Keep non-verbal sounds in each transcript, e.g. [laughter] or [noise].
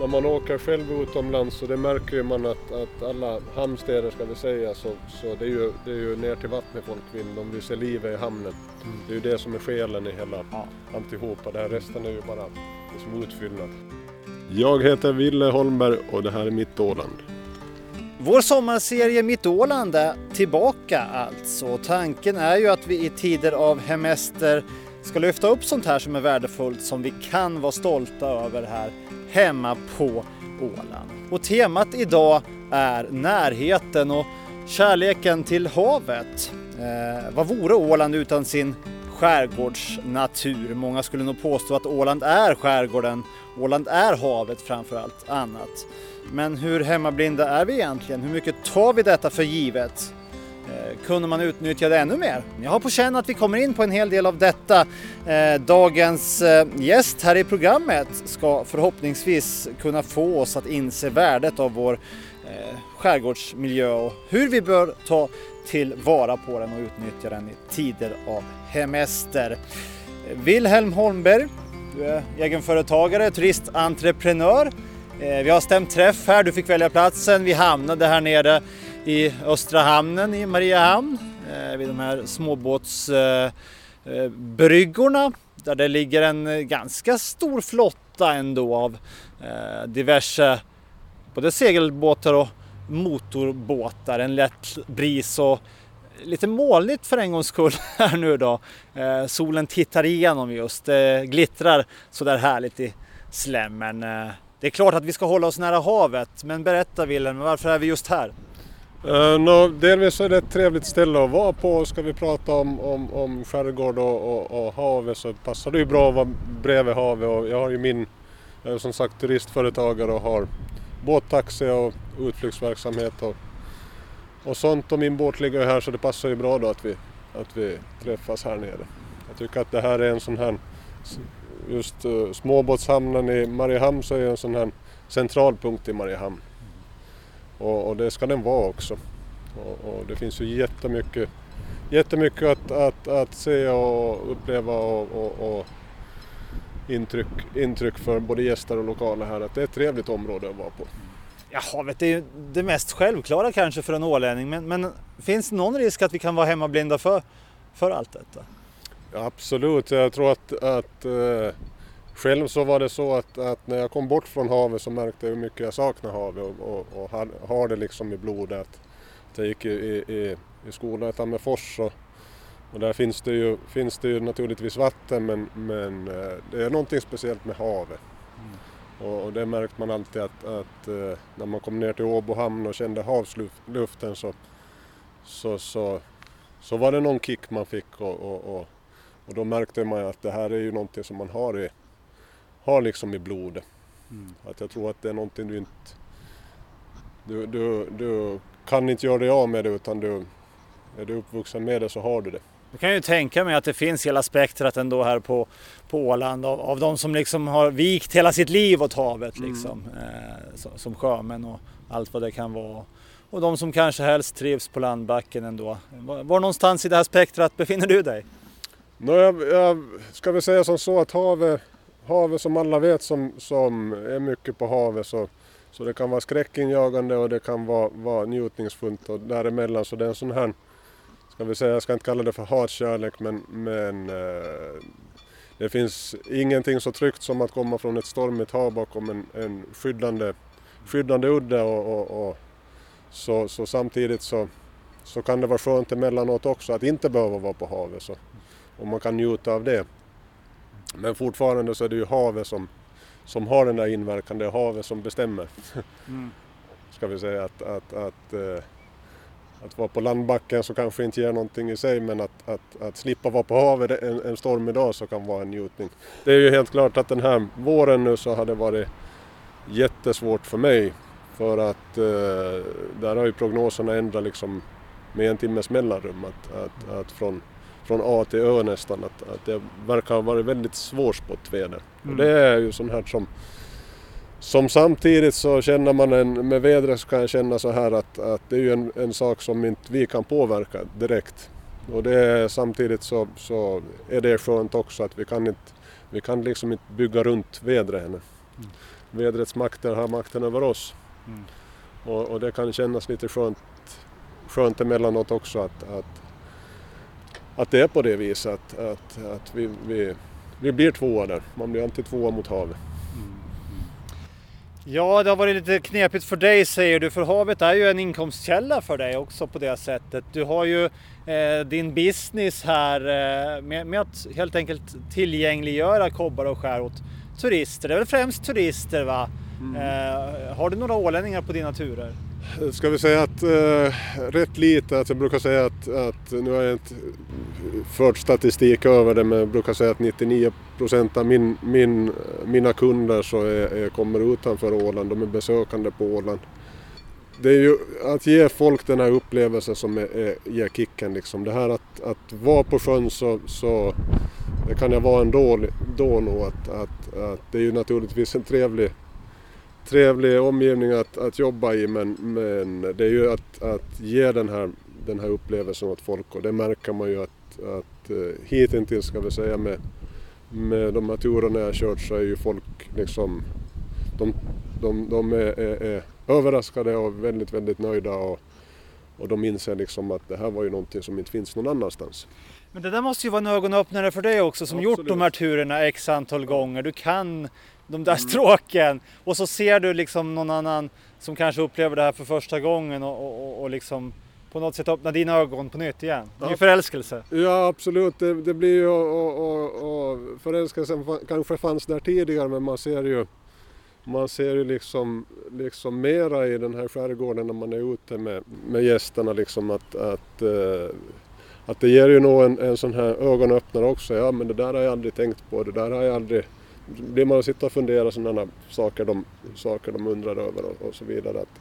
när man åker själv utomlands så det märker ju man att, att alla hamnstäder ska vi säga så, så det, är ju, det är ju ner till vattnet folk vill, de vill se livet i hamnen. Mm. Det är ju det som är själen i hela ja. alltihopa, det här resten är ju bara liksom utfyllnad. Jag heter Ville Holmberg och det här är Mitt Åland. Vår sommarserie Mitt Åland är tillbaka alltså. Tanken är ju att vi i tider av hemester ska lyfta upp sånt här som är värdefullt som vi kan vara stolta över här hemma på Åland. Och temat idag är närheten och kärleken till havet. Eh, vad vore Åland utan sin skärgårdsnatur? Många skulle nog påstå att Åland är skärgården. Åland är havet framför allt annat. Men hur hemmablinda är vi egentligen? Hur mycket tar vi detta för givet? Eh, kunde man utnyttja det ännu mer? Jag har på känn att vi kommer in på en hel del av detta. Eh, dagens eh, gäst här i programmet ska förhoppningsvis kunna få oss att inse värdet av vår skärgårdsmiljö och hur vi bör ta tillvara på den och utnyttja den i tider av hemester. Wilhelm Holmberg, du är egenföretagare, turistentreprenör. Vi har stämt träff här, du fick välja platsen. Vi hamnade här nere i Östra hamnen i Mariehamn eh, vid de här småbåtsbryggorna eh, eh, där det ligger en ganska stor flotta ändå av diverse både segelbåtar och motorbåtar, en lätt bris och lite molnigt för en gångs skull [laughs] här nu då. solen tittar igenom just, det glittrar sådär härligt i slemmen. det är klart att vi ska hålla oss nära havet, men berätta Wilhelm, varför är vi just här? Eh, uh, no, delvis är det ett trevligt ställe att vara på. Ska vi prata om, om, om skärgård och, och, och havet så passar det ju bra att vara bredvid havet. Och jag har ju min, jag är som sagt turistföretagare och har båttaxi och utflyktsverksamhet och, och sånt. Och min båt ligger här så det passar ju bra då att vi, att vi träffas här nere. Jag tycker att det här är en sån här, just uh, småbåtshamnen i Mariehamn så är en sån här centralpunkt i Mariehamn. Och, och det ska den vara också. Och, och, det finns ju jättemycket, jättemycket att, att, att se och uppleva och, och, och intryck, intryck för både gäster och lokaler här att det är ett trevligt område att vara på. Ja, havet är ju det mest självklara kanske för en ålänning men, men finns det någon risk att vi kan vara hemmablinda för, för allt detta? Ja, absolut, jag tror att, att uh, själv så var det så att, att, när jag kom bort från havet så märkte jag hur mycket jag saknar havet och, och, och har, har, det liksom i blodet. Att, jag gick i, i, i skolan i Tammerfors och, och där finns det, ju, finns det ju naturligtvis vatten men, men eh, det är någonting speciellt med havet. Mm. Och, och, det märkte man alltid att, att eh, när man kom ner till Åbo hamn och kände havsluften så, så, så, så var det någon kick man fick och, och, och, och då märkte man att det här är ju någonting som man har i, har liksom i blodet. Mm. Att jag tror att det är någonting du inte... Du, du, du kan inte göra dig av med det utan du, är du uppvuxen med det så har du det. Jag kan ju tänka mig att det finns hela spektrat ändå här på, på Åland av, av de som liksom har vikt hela sitt liv åt havet mm. liksom. Eh, som sjömän och allt vad det kan vara. Och de som kanske helst trivs på landbacken ändå. Var, var någonstans i det här spektrat befinner du dig? No, jag, jag ska väl säga som så att havet havet som alla vet som, som är mycket på havet så, så det kan vara skräckinjagande och det kan vara, vara njutningsfullt och däremellan så det är en sån här, ska vi säga, jag ska inte kalla det för hatkärlek men, men eh, det finns ingenting så tryggt som att komma från ett stormigt hav bakom en, en skyddande, skyddande udde och, och, och så, så samtidigt så, så kan det vara skönt emellanåt också att inte behöva vara på havet så, och man kan njuta av det. Men fortfarande så är det ju havet som, som har den där inverkan, det är havet som bestämmer. Mm. [laughs] Ska vi säga att, att, att, eh, att vara på landbacken så kanske inte ger någonting i sig men att, att, att slippa vara på havet en, en stormig dag så kan vara en njutning. Det är ju helt klart att den här våren nu så har det varit jättesvårt för mig för att eh, där har ju prognoserna ändrat liksom med en timmes mellanrum. Att, att, att från från A till Ö nästan. Att, att det verkar ha varit väldigt svårspått väder. Mm. Och det är ju sånt här som som samtidigt så känner man en, med vädret så kan jag känna så här att, att det är ju en, en sak som inte vi kan påverka direkt. Och det är, samtidigt så, så är det skönt också att vi kan inte, vi kan liksom inte bygga runt vädret ännu. Mm. vädrets makter har makten över oss. Mm. Och, och, det kan kännas lite skönt, skönt emellanåt också att, att, att det är på det viset att, att, att vi, vi, vi blir tvåa där. Man blir alltid tvåa mot havet. Ja, det har varit lite knepigt för dig säger du, för havet är ju en inkomstkälla för dig också på det sättet. Du har ju eh, din business här eh, med, med, att helt enkelt tillgängliggöra kobbar och skär åt turister. Det är väl främst turister va? Mm. Eh, har du några ålänningar på dina turer? Ska vi säga att eh, rätt lite, alltså jag brukar säga att, att nu har jag inte fört statistik över det men jag brukar säga att 99 procent av min, min, mina kunder så är, är, kommer utanför Åland, de är besökande på Åland. Det är ju att ge folk den här upplevelsen som är, är, ger kicken liksom. Det här att, att vara på sjön så, så det kan jag vara ändå då nog att, att, att det är ju naturligtvis en trevlig trevlig omgivning att, att jobba i men, men det är ju att, att ge den här, den här upplevelsen åt folk och det märker man ju att, att uh, hittills ska vi säga med, med de här turerna jag kört så är ju folk liksom de, de, de är, är, är överraskade och väldigt, väldigt nöjda och, och de inser liksom att det här var ju någonting som inte finns någon annanstans. Men det där måste ju vara en ögonöppnare för dig också som Absolut. gjort de här turerna x antal gånger. Du kan de där mm. stråken och så ser du liksom någon annan som kanske upplever det här för första gången och, och, och liksom på något sätt öppna dina ögon på nytt igen. Det är ju förälskelse. Ja absolut, det, det blir ju och, och, och förälskelsen kanske fanns där tidigare men man ser ju man ser ju liksom, liksom mera i den här skärgården när man är ute med, med gästerna liksom att, att, uh, att det ger ju nog en, en sån här ögonöppnare också. Ja men det där har jag aldrig tänkt på, det där har jag aldrig blir man att sitta och fundera sådana saker de, saker de undrar över och, och så vidare. Att,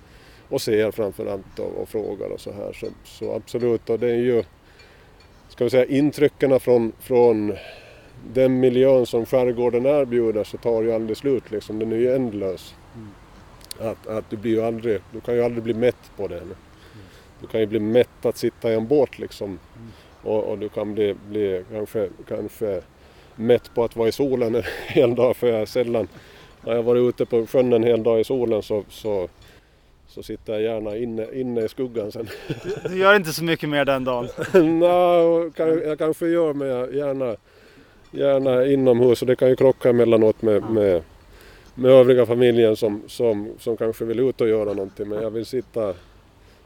och ser framförallt och, och frågar och så här. Så, så absolut, och det är ju ska vi säga intrycken från, från den miljön som skärgården erbjuder så tar ju aldrig slut liksom. Den är ju ändlös. Mm. Att, att du blir ju aldrig, du kan ju aldrig bli mätt på det. Mm. Du kan ju bli mätt att sitta i en båt liksom. Mm. Och, och, du kan bli, bli kanske, kanske mätt på att vara i solen en [laughs] hel dag för jag sällan, har jag varit ute på sjön en hel dag i solen så, så, så sitter jag gärna inne, inne i skuggan sen. Du gör inte så mycket mer den dagen? [laughs] Nej, jag kanske gör men jag gärna, gärna inomhus och det kan ju krocka emellanåt med, med, med övriga familjen som, som, som kanske vill ut och göra någonting men jag vill sitta,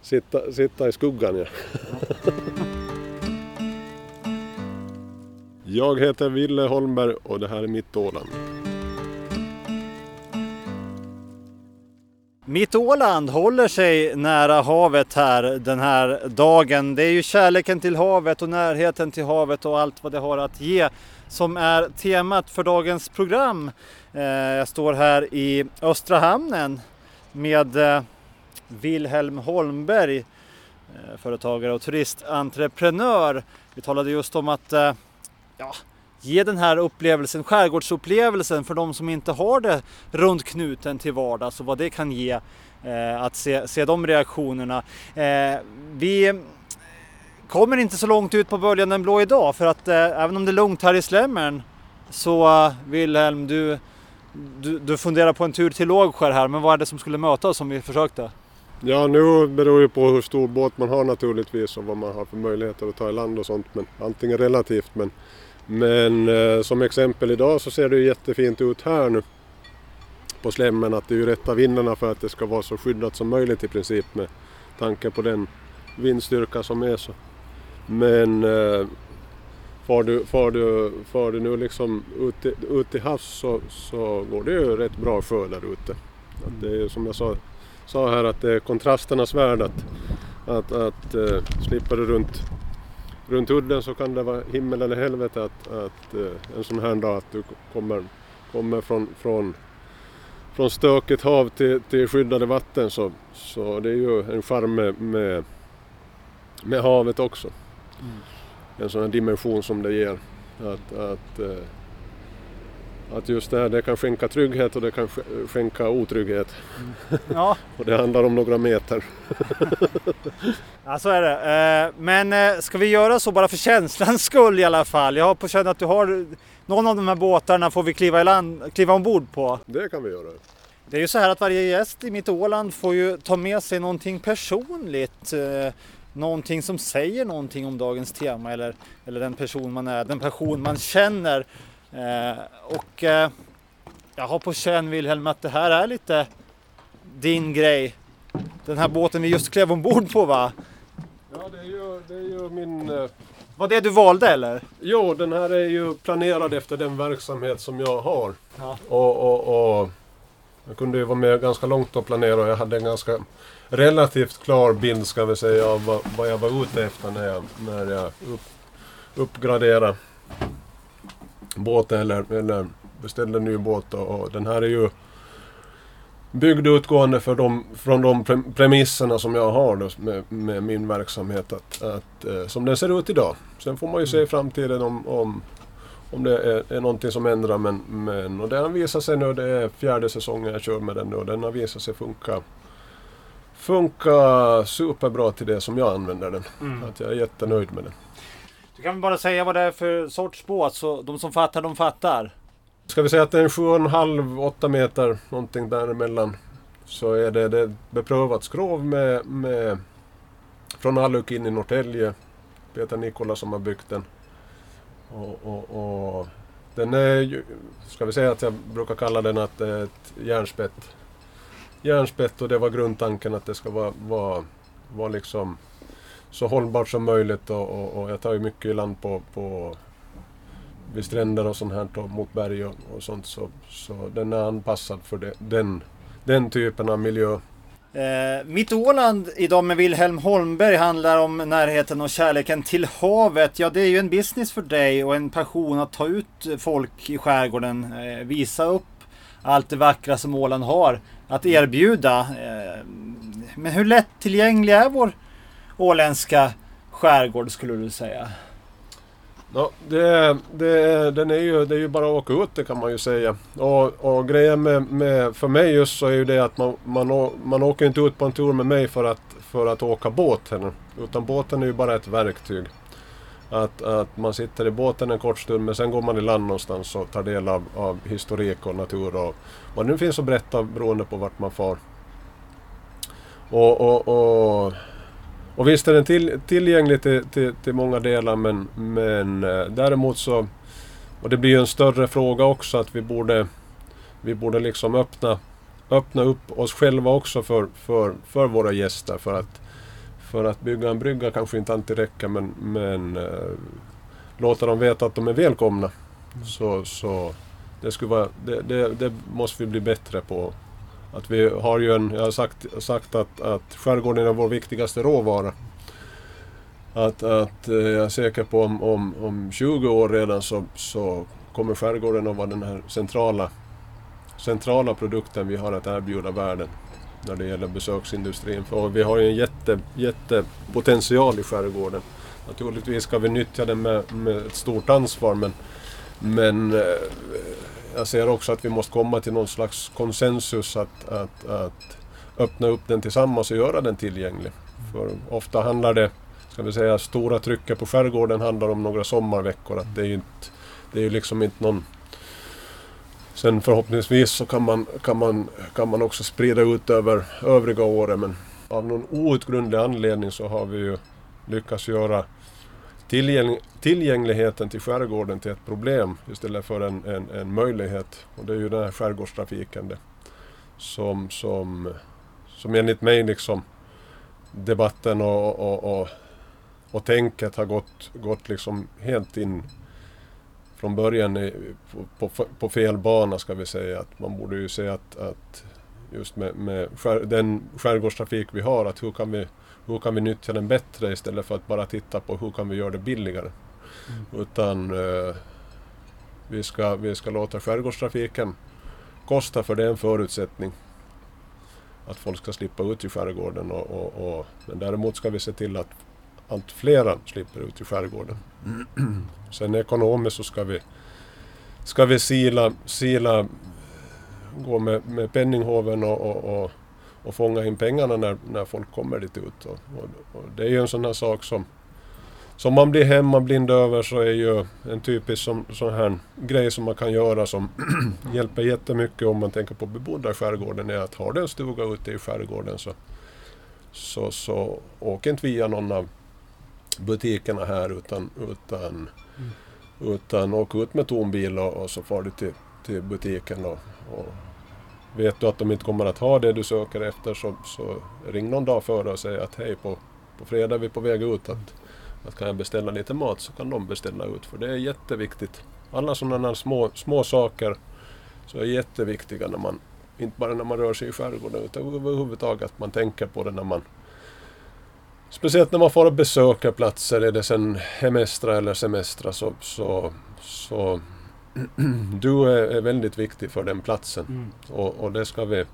sitta, sitta i skuggan. Ja. Jag heter Ville Holmberg och det här är Mitt Åland. Mitt Åland håller sig nära havet här den här dagen. Det är ju kärleken till havet och närheten till havet och allt vad det har att ge som är temat för dagens program. Eh, jag står här i Östra hamnen med eh, Wilhelm Holmberg, eh, företagare och turistentreprenör. Vi talade just om att ja, ge den här upplevelsen, skärgårdsupplevelsen för de som inte har det runt knuten till vardags och vad det kan ge eh, att se, se de reaktionerna. Eh, vi kommer inte så långt ut på böljan den blå idag för att eh, även om det är lugnt här i Slämmern så eh, Wilhelm, du, du, du funderar på en tur till Lågskär här, men vad är det som skulle möta oss om vi försökte? Ja, nu beror det på hur stor båt man har naturligtvis och vad man har för möjligheter att ta i land och sånt, men allting är relativt. Men men eh, som exempel idag så ser det ju jättefint ut här nu på slemmen att det är ju rätta vindarna för att det ska vara så skyddat som möjligt i princip med tanke på den vindstyrka som är. så. Men eh, far, du, far, du, far du nu liksom ut, ut till havs så, så går det ju rätt bra sjö där ute. Att det är som jag sa, sa här att det är kontrasternas värld att, att, att eh, slipper du runt runt udden så kan det vara himmel eller helvete att, att uh, en sån här dag att du kommer, kommer från, från, från stökigt hav till, till skyddade vatten så, så det är ju en charm med, med, med havet också. Mm. En sån här dimension som det ger. Att, att, uh, att just det här det kan skänka trygghet och det kan skänka otrygghet. Mm. Ja. [laughs] och det handlar om några meter. [laughs] ja så är det. Eh, men eh, ska vi göra så bara för känslans [laughs] skull i alla fall? Jag har på känn att du har någon av de här båtarna får vi kliva, i land, kliva ombord på. Det kan vi göra. Det är ju så här att varje gäst i Mitt Åland får ju ta med sig någonting personligt. Eh, någonting som säger någonting om dagens tema eller, eller den person man är, den person man känner. Eh, och eh, jag har på känn Wilhelm att det här är lite din grej. Den här båten vi just klev ombord på va? Ja, det är ju, det är ju min... Eh... Var det du valde eller? Jo, den här är ju planerad efter den verksamhet som jag har. Ja. Och, och, och jag kunde ju vara med ganska långt och planera och jag hade en ganska relativt klar bild ska vi säga av vad, vad jag var ute efter när jag, när jag upp, uppgraderade båten eller, eller beställde en ny båt. Och, och den här är ju byggd utgående för de, från de premisserna som jag har då, med, med, min verksamhet att, att, eh, som den ser ut idag. Sen får man ju se i framtiden om, om, om det är, är någonting som ändrar men, men och det har visat sig nu, det är fjärde säsongen jag kör med den nu och den har visat sig funka funka superbra till det som jag använder den. Mm. Att jag är jättenöjd med den kan kan bara säga vad det är för sorts båt så de som fattar de fattar. Ska vi säga att det är en 7,5-8 meter någonting däremellan. Så är det, det beprövat skrov med, med från Aluk in i Norrtälje. Peter Nikola som har byggt den. Och, och, och, den är ju, ska vi säga att jag brukar kalla den att det är ett järnspett. Järnspett och det var grundtanken att det ska vara, vara, vara liksom så hållbart som möjligt och, och, och jag tar ju mycket i land på, på vid stränder och sånt här och mot berg och, och sånt så, så den är anpassad för det, den, den typen av miljö. Eh, Mitt Åland idag med Wilhelm Holmberg handlar om närheten och kärleken till havet. Ja, det är ju en business för dig och en passion att ta ut folk i skärgården, eh, visa upp allt det vackra som Åland har att erbjuda. Eh, men hur lättillgänglig är vår åländska skärgård skulle du säga? Ja, det, det, den är ju, det är ju bara att åka ut det kan man ju säga. Och, och grejen med, med, för mig just så är ju det att man, man, man åker inte ut på en tur med mig för att, för att åka båt heller. Utan båten är ju bara ett verktyg. Att, att man sitter i båten en kort stund men sen går man i land någonstans och tar del av, av historik och natur och vad det nu finns att berätta beroende på vart man far. Och, och, och och visst är den till, tillgänglig till, till, till, många delar men, men eh, däremot så... Och det blir ju en större fråga också att vi borde, vi borde liksom öppna, öppna upp oss själva också för, för, för våra gäster. För att, för att bygga en brygga kanske inte alltid räcker men, men äh, låta dem veta att de är välkomna. Mm. Så, så det, skulle vara, det, det, det måste vi bli bättre på att vi har ju en, jag har sagt, sagt att, att skärgården är vår viktigaste råvara. Att, att eh, jag är säker på om, om, om 20 år redan så, så kommer skärgården att vara den här centrala, centrala produkten vi har att erbjuda världen när det gäller besöksindustrin. För vi har ju en jätte, jättepotential i skärgården. Naturligtvis ska vi nyttja den med, med ett stort ansvar men, men eh, jag ser också att vi måste komma till någon slags konsensus att, att, att öppna upp den tillsammans och göra den tillgänglig. För ofta handlar det, ska vi säga, stora trycket på skärgården handlar om några sommarveckor. Att det är ju inte, det är ju liksom inte någon... Sen förhoppningsvis så kan man, kan man, kan man också sprida ut över övriga året men av någon outgrundlig anledning så har vi ju lyckats göra tillgäng tillgängligheten till skärgården till ett problem istället för en, en, en möjlighet. Och det är ju den här skärgårdstrafiken det, som, som, som enligt mig liksom debatten och, och, och, och tänket har gått, gått liksom helt in från början i, på, på, på, fel bana ska vi säga. Att man borde ju se att, att just med, med skär, den skärgårdstrafik vi har, att hur kan vi hur kan vi nyttja den bättre istället för att bara titta på hur kan vi göra det billigare. Mm. Utan eh, vi, ska, vi ska låta skärgårdstrafiken kosta för det är en förutsättning. Att folk ska slippa ut i skärgården. Och, och, och, men däremot ska vi se till att allt flera slipper ut i skärgården. Mm. [clears throat] Sen ekonomiskt så ska vi, ska vi sila, sila gå med, med penninghoven och, och, och och fånga in pengarna när, när folk kommer dit ut. Och, och, och, det är ju en sån här sak som, som man blir hemmablind över så är ju en typisk som, sån här grej som man kan göra som [clears throat] hjälper jättemycket om man tänker på bebodda skärgården är att har du en stuga ute i skärgården så, så, så åk inte via någon av butikerna här utan, utan, mm. utan åk ut med tom bil och, och så far du till, till butiken och, och vet du att de inte kommer att ha det du söker efter så, så ring någon dag före och säg att hej på, på fredag är vi på väg ut att att kan jag beställa lite mat så kan de beställa ut för det är jätteviktigt. Alla sådana små, små saker så är jätteviktiga när man, inte bara när man rör sig i skärgården utan överhuvudtaget att man tänker på det när man Speciellt när man får besöka platser, är det sen hemestra eller semestra så, så, så [clears throat] du är, väldigt viktig för den platsen. Mm. Och, och, det ska vi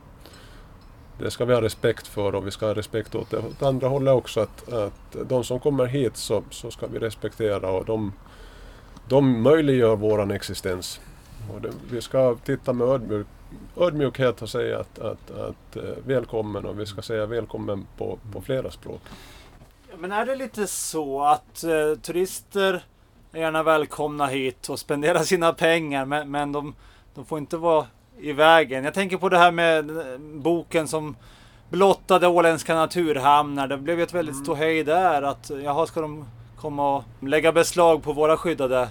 det ska vi ha respekt för och vi ska ha respekt åt det åt andra hållet också. Att, att de som kommer hit så, så ska vi respektera och de, de möjliggör våran existens. Och det, vi ska titta med ödmjuk, ödmjukhet och säga att, att, att, uh, välkommen och vi ska säga välkommen på, på flera språk. Men är det lite så att uh, turister är gärna välkomna hit och spendera sina pengar men, men de, de får inte vara i vägen. Jag tänker på det här med boken som blottade åländska naturhamnar. Det blev ett väldigt mm. ståhej där. Att jaha, ska de komma och lägga beslag på våra skyddade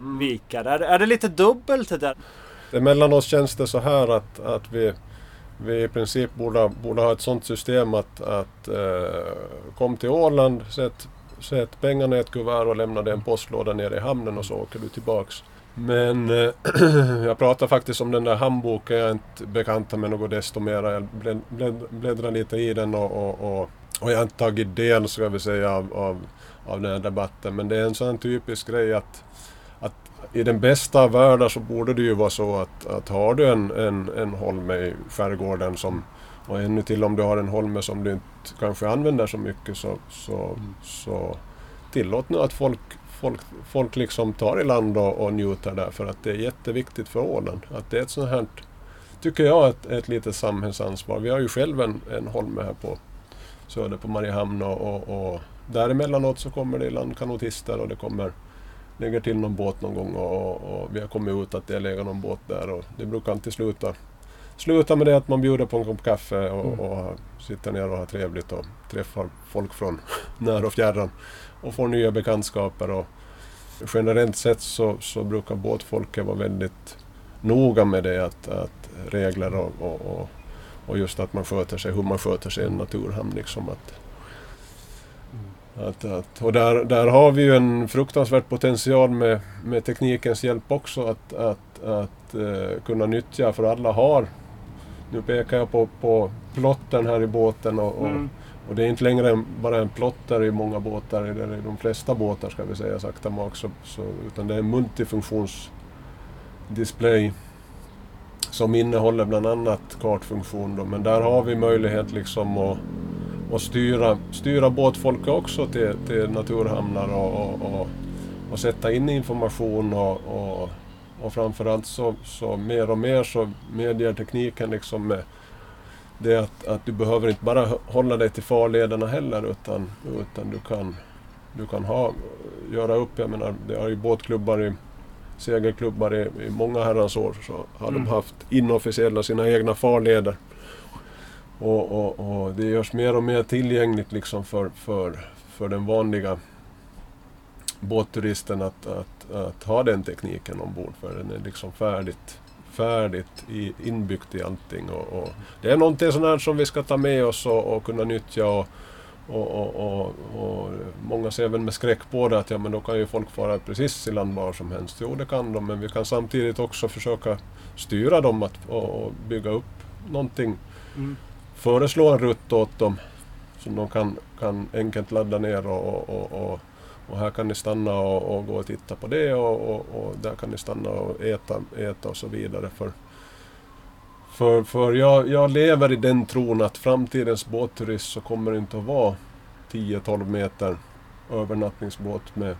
mm. vikar? Är, är det lite dubbelt det där? Emellanåt känns det så här att, att vi, vi i princip borde, borde ha ett sådant system att, att eh, kom till Åland, sätt, sätt pengarna i ett kuvert och lämna det i en postlåda nere i hamnen och så åker du tillbaks. Men eh, [clears throat] jag pratar faktiskt om den där handboken, jag är inte bekant med något desto mer. Jag bläd, bläddrar lite i den och, och, och, och jag har inte tagit del, ska vi säga, av, av, av den här debatten. Men det är en sån typisk grej att, att i den bästa av världar så borde det ju vara så att, att har du en, en, en holme i skärgården som och ännu till om du har en holme som du inte kanske använder så mycket så, så, så tillåt nu att folk folk, folk liksom tar i land och, och njuter där för att det är jätteviktigt för Åland. Att det är ett sånt här, tycker jag, ett, ett litet samhällsansvar. Vi har ju själv en, en holme här på Söder på Mariehamn och, och, och däremellanåt så kommer det i land kanotister och det kommer lägger till någon båt någon gång och, och, vi har kommit ut att det är legat någon båt där och det brukar alltid sluta, sluta med det att man bjuder på en kopp kaffe och, mm. och sitter ner och har trevligt och träffar folk från [laughs] när och fjärran och får nya bekantskaper. Och generellt sett så, så brukar båtfolket vara väldigt noga med det, att, att regler och, och, och, just att man sköter sig, hur man sköter sig i en naturhamn. Liksom att, att, att, och där, där har vi ju en fruktansvärd potential med, med teknikens hjälp också att, att, att uh, kunna nyttja, för alla har nu pekar jag på, på plotten här i båten och, och mm. Och det är inte längre bara en plotter i många båtar, eller i de flesta båtar ska vi säga sakta mak, så, så, utan det är en multifunktionsdisplay som innehåller bland annat kartfunktion. Då. Men där har vi möjlighet liksom att, att styra, styra båtfolket också till, till naturhamnar och, och, och, och sätta in information och, och, och framförallt så, så mer och mer så medger tekniken liksom med det att, att du behöver inte bara hålla dig till farlederna heller utan, utan du kan, du kan ha, göra upp, jag menar det har ju båtklubbar i segelklubbar i, i många herrans år så har mm. de haft inofficiella sina egna farleder. Och, och, och, det görs mer och mer tillgängligt liksom för, för, för den vanliga båtturisten att, att, att ha den tekniken ombord för den är liksom färdigt färdigt i, inbyggt i allting. Och, och det är någonting sånt här som vi ska ta med oss och, och kunna nyttja. Och, och, och, och, många ser väl med skräck på det att ja, men då kan ju folk fara precis i land var som helst. Jo, det kan de, men vi kan samtidigt också försöka styra dem att, och, bygga upp någonting. Mm. Föreslå en rutt åt dem som de kan, kan enkelt ladda ner och, och, här kan ni stanna och, och gå och titta på det och, och, och, där kan ni stanna och äta, äta och så vidare. För, för, för jag, jag lever i den tron att framtidens båtturism så kommer det inte att vara 10-12 meter övernattningsbåt med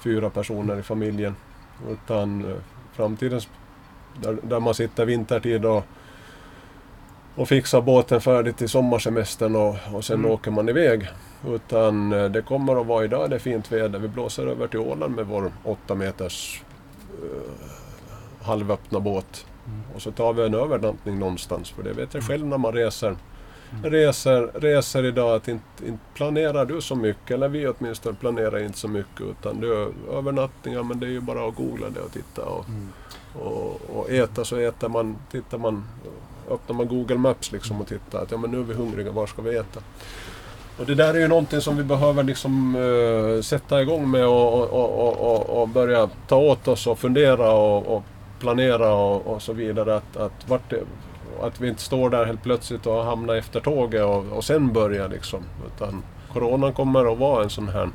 fyra personer i familjen. Utan eh, framtidens, där, där man sitter vintertid och och fixar båten färdigt till sommarsemestern och, och sen Mm. åker man iväg. Utan eh, det kommer att vara idag, det är fint väder. Vi blåser över till Åland med vår 8 meters eh, halvöppna båt. Mm. Och så tar vi en övernattning någonstans. För det vet jag själv när man reser. Reser, reser idag att inte, inte planerar du så mycket, eller vi åtminstone planerar inte så mycket. Utan du, övernattningar, men det är ju bara att googla det och titta. Och, Mm. och, och äta så äter man, tittar man, öppnar man Google Maps liksom och tittar att ja men nu är vi hungriga, var ska vi äta? Och det där är ju någonting som vi behöver liksom uh, sätta igång med och, och, och, och, och, och börja ta åt oss och fundera och, och planera och, och så vidare. Att, att, vart det, att vi inte står där helt plötsligt och hamnar efter tåget och, och sen börjar liksom. Utan Coronan kommer att vara en sån här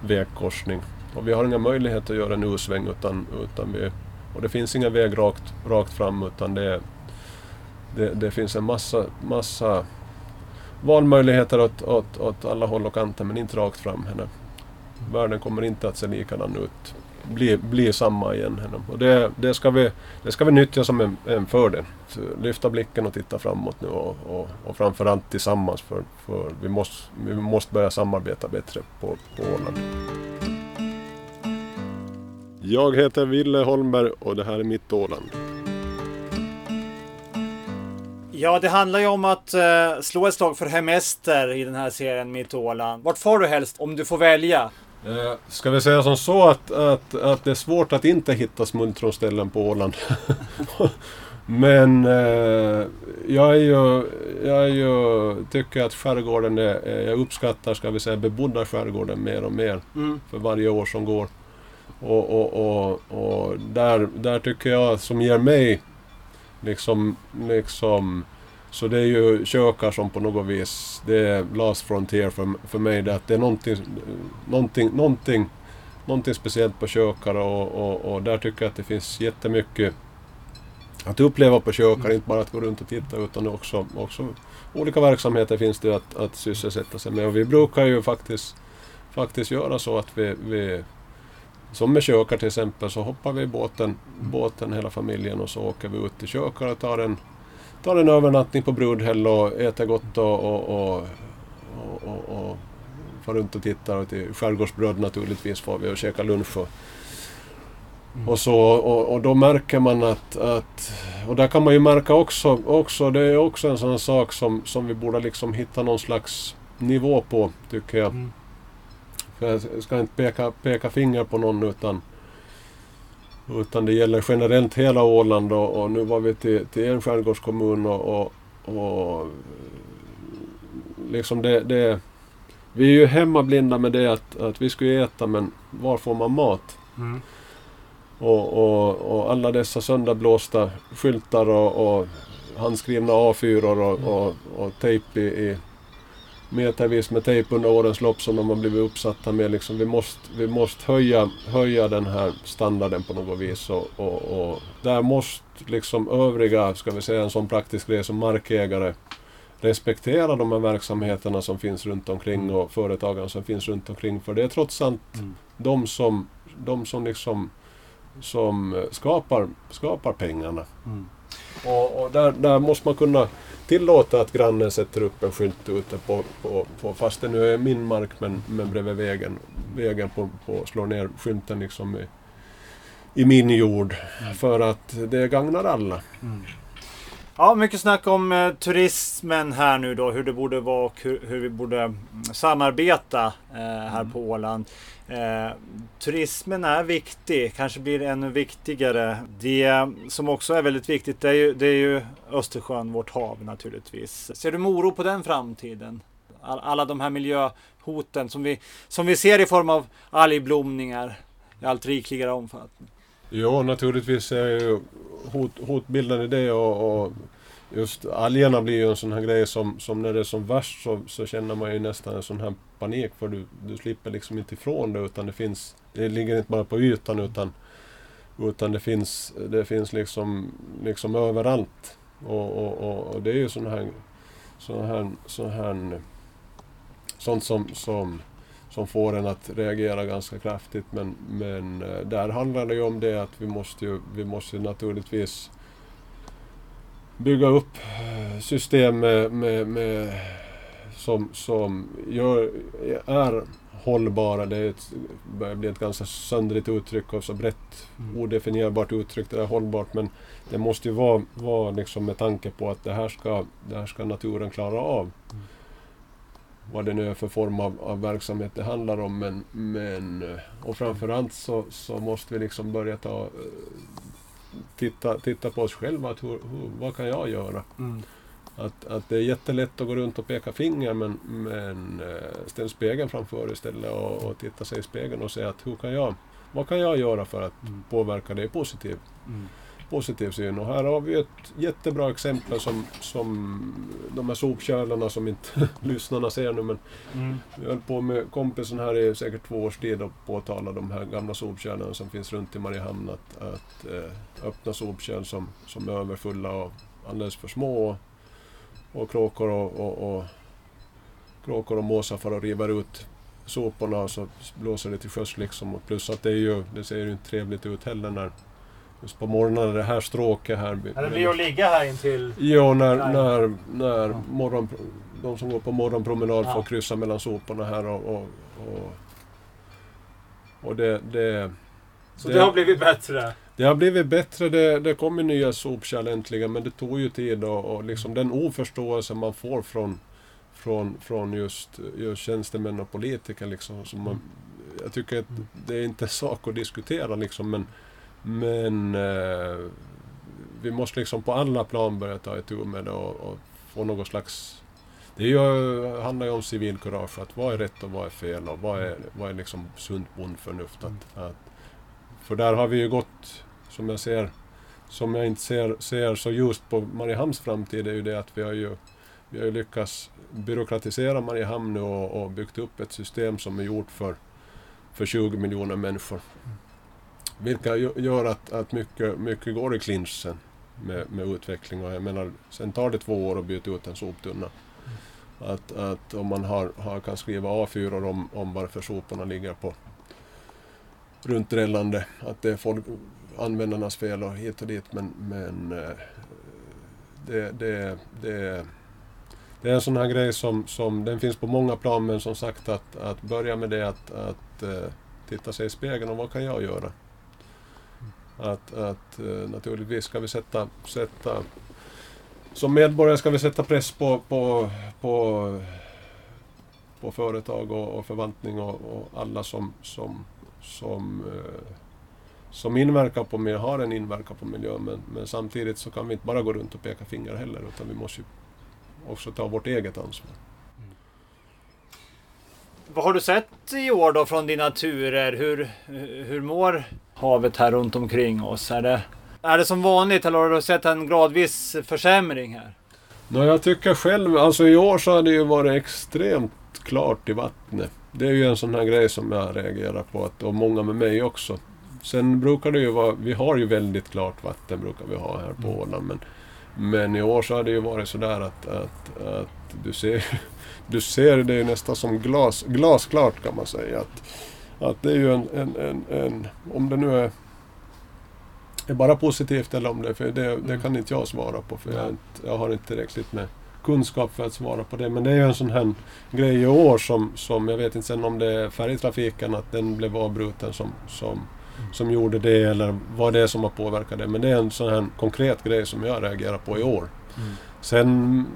vägkorsning. Och vi har inga möjligheter att göra en U-sväng utan, utan vi, och det finns ingen väg rakt, rakt fram utan det, det, det finns en massa, massa valmöjligheter åt, åt, åt alla håll och kanter men inte rakt fram. Henne. Världen kommer inte att se likadan ut. Bli, bli samma igen. Henne. Och det, det, ska vi, det ska vi nyttja som en, en fördel. Så lyfta blicken och titta framåt nu och, och, och framförallt tillsammans för, för vi, måste, vi måste börja samarbeta bättre på, på Åland. Jag heter Ville Holmberg och det här är mitt Åland. Ja, det handlar ju om att eh, slå ett slag för hemester i den här serien Mitt Åland. Vart får du helst om du får välja? Eh, Ska vi säga som så att, att, att det är svårt att inte hitta smultronställen på Åland. [laughs] Men eh, jag, är ju, jag är ju, tycker att skärgården är, är- jag uppskattar, ska vi säga, bebodda skärgården mer och mer Mm. för varje år som går. Och, och, och, och där, där tycker jag, som ger mig liksom, liksom så det är ju kökar som på något vis, det är last frontier för, för mig. Det, att det är någonting, någonting, någonting, någonting speciellt på kökar och, och, och där tycker jag att det finns jättemycket att uppleva på kökar, inte bara att gå runt och titta utan också, också olika verksamheter finns det att, att sysselsätta sig med. Och vi brukar ju faktiskt, faktiskt göra så att vi, vi som med kökar till exempel så hoppar vi i båten, båten hela familjen och så åker vi ut till kökar och tar en, tar en övernattning på Brudhäll och äter gott och, och, och, och, och, far runt och tittar. Och till Skärgårdsbröd naturligtvis får vi och käka lunch. Och, och, så, och, och då märker man att, att... Och där kan man ju märka också, också det är också en sån sak som, som vi borde liksom hitta någon slags nivå på, tycker jag. Mm. Jag ska inte peka, peka finger på någon utan utan det gäller generellt hela Åland och, och nu var vi till, till en skärgårdskommun och, och, och liksom det, det Vi är ju hemmablinda med det att, att vi ska ju äta men var får man mat? Mm. Och, och, och alla dessa sönderblåsta skyltar och, och handskrivna A4 och, och, och tejp i, i metervis med tejp under årens lopp som de har blivit uppsatta med. Liksom, vi måste, vi måste höja, höja den här standarden på något vis. Och, och, och där måste liksom övriga, ska vi säga en sån praktisk grej som markägare respektera de här verksamheterna som finns runt omkring och företagen som finns runt omkring. För det är trots allt Mm. de som, de som liksom som eh, skapar, skapar pengarna. Mm. Och, och där, där måste man kunna tillåta att grannen sätter upp en skylt ute på, på, på fast det nu är min mark men, men bredvid vägen, vägen på, på, slår ner skylten liksom i, i min jord. För att det gagnar alla. Ja, mycket snack om eh, turismen här nu då, hur det borde vara och hur, hur vi borde mm, samarbeta eh, här på Åland. Eh, turismen är viktig, kanske blir ännu viktigare. Det som också är väldigt viktigt det är ju, det är ju Östersjön, vårt hav naturligtvis. Ser du med oro på den framtiden? All, alla de här miljöhoten som vi, som vi ser i form av algblomningar i allt rikligare omfattning. Jo, naturligtvis är ju hot, hotbilden i det och, och just algerna blir ju en sån här grej som, som när det är som värst så, så känner man ju nästan en sån här panik för du, du slipper liksom inte ifrån det utan det finns, det ligger inte bara på ytan utan, utan det finns, det finns liksom, liksom överallt. Och, och, och, och det är ju sån här, sån här, sån här sånt som, som som får en att reagera ganska kraftigt. Men, men eh, där handlar det ju om det att vi måste ju, vi måste naturligtvis bygga upp eh, system med, med, med, som, som gör, är hållbara. Det är ett, börjar bli ett ganska söndrigt uttryck och så brett mm. odefinierbart uttryck. Det är hållbart men det måste ju vara, vara liksom med tanke på att det här ska, det här ska naturen klara av. Mm. Vad det nu är för form av, av verksamhet det handlar om. Men, men, och framförallt så, så måste vi liksom börja ta, eh, titta, titta på oss själva. Att hur, hur, vad kan jag göra? Mm. Att, att det är jättelätt att gå runt och peka finger men, men äh, ställ spegeln framför istället och, och titta sig i spegeln och säga att hur kan jag, vad kan jag göra för att mm. påverka det positivt? Mm. Positiv syn. Och här har vi ett jättebra exempel som, som de här sopkärlarna som inte [laughs] lyssnarna ser nu men mm. vi höll på med kompisen här i säkert två års tid och påtala de här gamla sopkärlen som finns runt i Mariehamn att, att äh, öppna sopkärl som, som är överfulla och alldeles för små och kråkor och, och, och, kråkor och måsar far och river ut soporna och så blåser det till sjöss liksom. Och plus att det, är ju, det ser ju inte trevligt ut heller när just på morgonen det här stråket här. Ja, det blir att ligga här intill... Ja, när, när, när ja. morgon, de som går på morgonpromenad ja. får kryssa mellan soporna här och... och, och, och det, det... Så det, det har blivit bättre? Det har blivit bättre, det, det kommer nya sopkärl äntligen, men det tog ju tid och, och liksom den oförståelse man får från, från, från just, just tjänstemän och politiker. Liksom, som man, jag tycker att det är inte sak att diskutera liksom, men, men eh, vi måste liksom på alla plan börja ta itu med det och, och få någon slags det ju, handlar ju om civilkurage, att vad är rätt och vad är fel och vad är, vad är liksom sunt bondförnuft. Att, att för där har vi ju gått, som jag ser, som jag inte ser, ser så just på Mariehamns framtid, är ju det att vi har ju, vi har ju lyckats byråkratisera Mariehamn nu och, och byggt upp ett system som är gjort för, för 20 miljoner människor. Vilka gör att, att mycket, mycket går i clinchen med, med utveckling. Och jag menar, sen tar det två år att byta ut en soptunna. Att, att om man har, har, kan skriva A4 om, om varför soporna ligger på, runt drällande. Att det är folk, användarnas fel och hit och dit. Men, men eh, det, det, det, det är en sån här grej som, som den finns på många plan. Men som sagt att, att börja med det att, att eh, titta sig i spegeln och vad kan jag göra? Att, att eh, naturligtvis ska vi sätta, sätta som medborgare ska vi sätta press på, på, på, på företag och, och förvaltning och, och alla som, som som, eh, som inverkar på miljön, har en inverkan på miljön. Men, men samtidigt så kan vi inte bara gå runt och peka finger heller utan vi måste ju också ta vårt eget ansvar. Vad har du sett i år då från dina turer? Hur, hur mår havet här runt omkring oss? Är det, är det som vanligt eller har du sett en gradvis försämring här? No, jag tycker själv, alltså i år så har det ju varit extremt klart i vattnet. Det är ju en sån här grej som jag reagerar på, att, och många med mig också. Sen brukar det ju vara, vi har ju väldigt klart vatten brukar vi ha här på mm. Åland. Men, men i år så har det ju varit sådär att, att, att du ser [laughs] du ser det ju nästan som glas, glasklart kan man säga. Att, att det är ju en, en, en, en om det nu är, är bara positivt eller om det för det, det kan inte jag svara på för jag, jag har inte tillräckligt med kunskap för att svara på det. Men det är ju en sån här grej i år som, som jag vet inte sen om det är färjetrafiken, att den blev avbruten som, som, som gjorde det eller vad det är som har påverkat det. Men det är en sån här konkret grej som jag reagerar på i år. Mm. Sen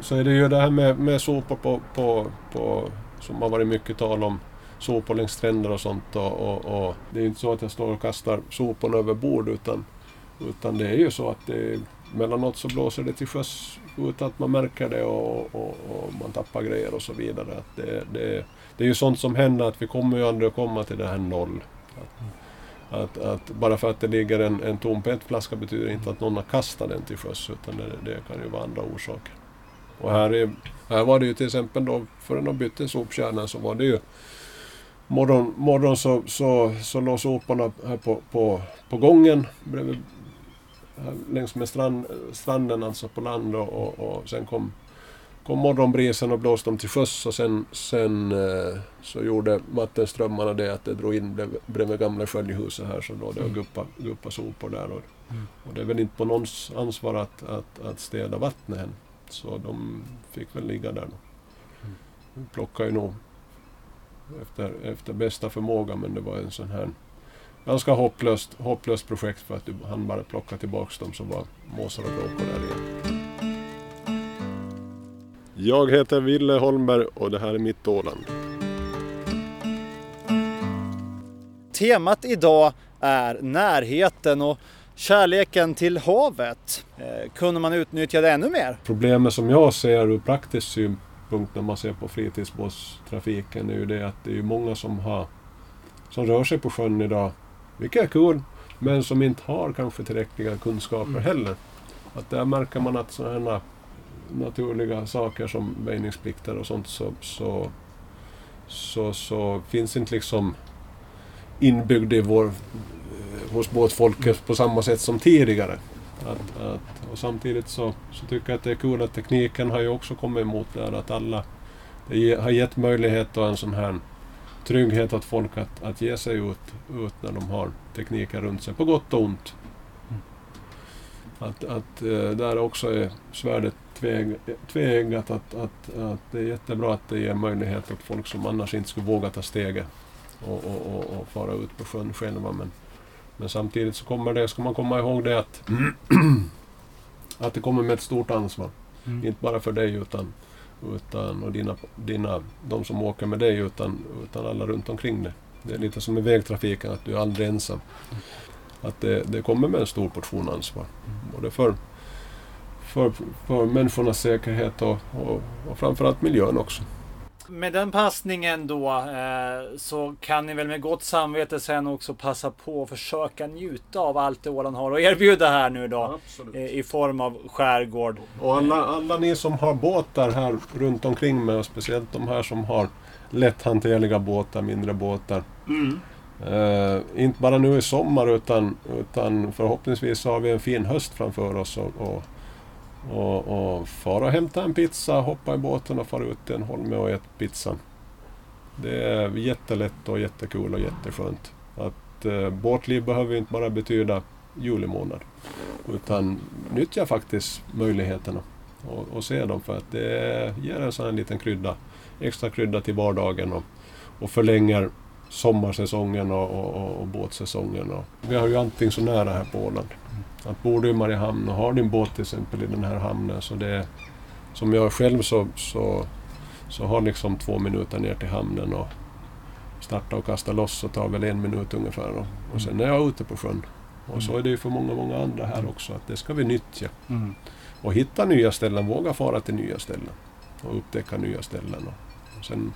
så är det ju det här med, med sopor på, på, på, som har varit mycket tal om sopor längs stränder och sånt. Och, och, och, det är ju inte så att jag står och kastar soporna över bord utan, utan det är ju så att det, mellanåt så blåser det till sjöss utan att man märker det och, och, och, man tappar grejer och så vidare. Att det, det, det är ju sånt som händer att vi kommer ju aldrig att komma till det här noll. Att, att, att bara för att det ligger en, en tom petflaska betyder inte att någon har kastat den till sjöss utan det, det kan ju vara andra orsaker. Och här, är, här var det ju till exempel då, förrän de bytte sopkärnan så var det ju Morgon, morgon så, så, så låg soporna här på, på, på gången bredvid längs med strand, stranden, alltså på land och, och, och sen kom, kom morgonbrisen och blåste dem till sjöss och sen, sen eh, så gjorde vattenströmmarna det att det drog in bredvid gamla sköljhuset här så då det mm. guppa, guppa sopor där. Och, mm. och det är väl inte på någons ansvar att, att, att städa vattnet än. Så de fick väl ligga där då. Vi plockade ju nog efter, efter bästa förmåga men det var en sån här ganska hopplöst, hopplöst projekt för att han bara plocka tillbaks dem så var måsar och kråkor där igen. Jag heter Ville Holmberg och det här är mitt Åland. Temat idag är närheten och kärleken till havet. Eh, kunde man utnyttja det ännu mer? Problemet som jag ser ur praktisk synpunkt när man ser på fritidsbåtstrafiken är ju det att det är många som, har, som rör sig på sjön idag, vilket är kul, men som inte har kanske tillräckliga kunskaper mm. heller. Att där märker man att sådana här naturliga saker som väjningsplikter och sånt så, så, så, så finns inte liksom inbyggd i vår, eh, hos båtfolket på samma sätt som tidigare. Att, att, och samtidigt så, så tycker jag att det är kul att tekniken har ju också kommit emot där att alla det har gett möjlighet och en sån här trygghet åt folk att, att ge sig ut, ut när de har tekniken runt sig, på gott och ont. Att, att eh, där också är svärdet tveeggat, att, att, att det är jättebra att det ger möjlighet åt folk som annars inte skulle våga ta steget och, och, och, och fara ut på sjön själva. Men, men samtidigt så kommer det, ska man komma ihåg det att, [clears throat] att det kommer med ett stort ansvar. Mm. Inte bara för dig utan, utan och dina, dina, de som åker med dig utan, utan alla runt omkring dig. Det är lite som i vägtrafiken, att du är aldrig ensam. Att det, det kommer med en stor portion ansvar. Mm. Både för, för, för människornas säkerhet och, och, och framförallt miljön också. Med den passningen då eh, så kan ni väl med gott samvete sen också passa på att försöka njuta av allt det Åland har att erbjuda här nu då. Eh, I form av skärgård. Och alla, alla ni som har båtar här runt omkring mig och speciellt de här som har lätthanterliga båtar, mindre båtar. Mm. Eh, inte bara nu i sommar utan, utan förhoppningsvis har vi en fin höst framför oss. och, och och, och fara och hämta en pizza, hoppa i båten och fara ut till en holme och äta pizzan. Det är jättelätt och jättekul och jätteskönt. Att eh, båtliv behöver inte bara betyda juli månad. Utan nyttja faktiskt möjligheterna och, och se dem för att det ger en sån här liten krydda, extra krydda till vardagen och, och förlänger sommarsäsongen och, och, och båtsäsongen. Och vi har ju allting så nära här på Åland. Att bor du i Mariehamn och har din båt till exempel i den här hamnen så det som jag själv så, så, så har liksom två minuter ner till hamnen och starta och kasta loss så tar väl en minut ungefär och, och sen är jag ute på sjön. Och så är det ju för många, många andra här också att det ska vi nyttja. Mm. Och hitta nya ställen, våga fara till nya ställen och upptäcka nya ställen. Och sen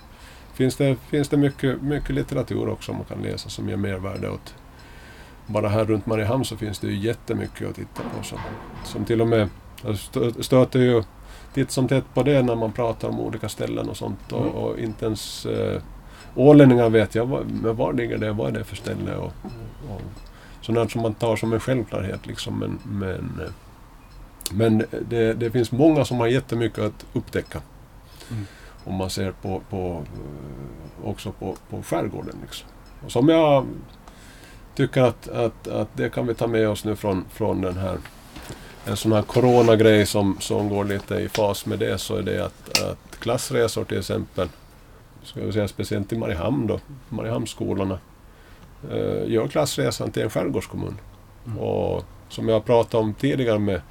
finns det, finns det mycket, mycket litteratur också man kan läsa som ger mervärde åt, bara här runt Mariehamn så finns det ju jättemycket att titta på. Som, som till och med, jag stöter ju titt som tätt på det när man pratar om olika ställen och sånt. Och, mm. och inte ens äh, ålänningar vet jag, men var ligger det, vad är det för ställe? Och, och, sådant som man tar som en självklarhet liksom. Men, men, eh, men det, det finns många som har jättemycket att upptäcka. Mm. Om man ser på, på eh, också på, på skärgården. Liksom. Och som jag tycker att, att, att det kan vi ta med oss nu från, från den här en sån här coronagrej som, som går lite i fas med det så är det att, att klassresor till exempel, ska vi säga speciellt i Mariehamn då, Mariehamnsskolorna, eh, gör klassresan till en skärgårdskommun. Mm. Och som jag pratat om tidigare med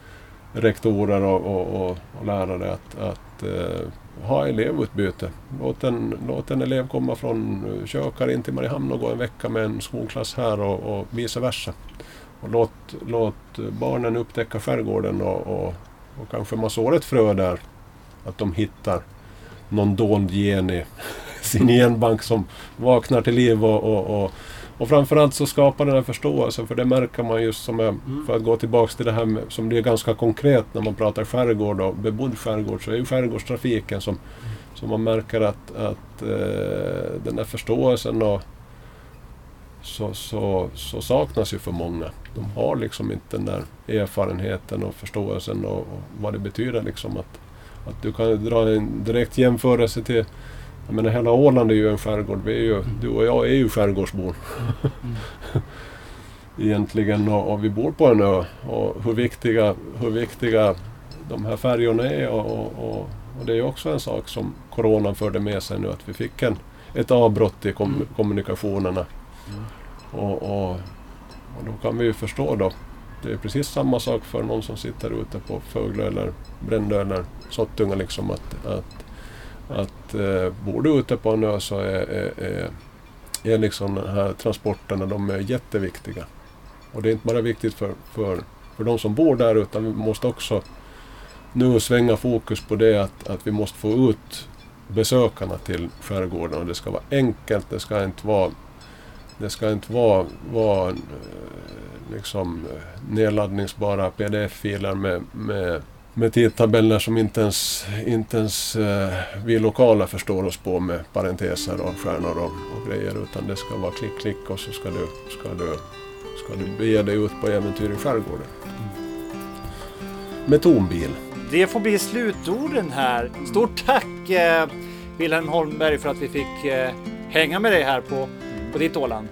rektorer och, och, och, och lärare att, att eh, ha elevutbyte. Låt en, låt en elev komma från eh, Kökar in till Mariehamn och gå en vecka med en skolklass här och, och vice versa. Och låt, låt barnen upptäcka skärgården och, och, och kanske man sår ett frö där. Att de hittar någon dold gen i [laughs] sin genbank som vaknar till liv och, och, och och framförallt så skapar den här förståelsen, för det märker man just som är, mm. för att gå tillbaks till det här med, som blir ganska konkret när man pratar skärgård och bebodd skärgård, så är ju skärgårdstrafiken som, mm. som man märker att, att eh, den där förståelsen och så, så, så saknas ju för många. De har liksom inte den där erfarenheten och förståelsen och, och vad det betyder liksom att, att du kan dra en direkt jämförelse till jag menar hela Åland är ju en skärgård. Vi är ju, mm. Du och jag är ju skärgårdsbor. Mm. [laughs] Egentligen och, och, vi bor på en ö. Och hur viktiga, hur viktiga de här färjorna är och, och, och, och det är också en sak som coronan förde med sig nu att vi fick en, ett avbrott i kom, kommunikationerna. Och, och, och då kan vi ju förstå då det är precis samma sak för någon som sitter ute på Föglö eller Brändö eller Sottunga liksom att, att, att eh, bor du ute på en ö så är, är, är, är liksom de här transporterna de är jätteviktiga. Och det är inte bara viktigt för, för, för de som bor där utan vi måste också nu svänga fokus på det att, att vi måste få ut besökarna till skärgården och det ska vara enkelt, det ska inte vara det ska inte vara, vara eh, liksom eh, nedladdningsbara pdf-filer med, med, med tidtabeller som inte ens, inte ens eh, vi lokala förstår oss på med parenteser och stjärnor och, och grejer utan det ska vara klick, klick och så ska du, ska du, ska du bege dig ut på äventyr i skärgården. Med tombil. Det får bli slutorden här. Stort tack eh, Wilhelm Holmberg för att vi fick eh, hänga med dig här på, på ditt Åland.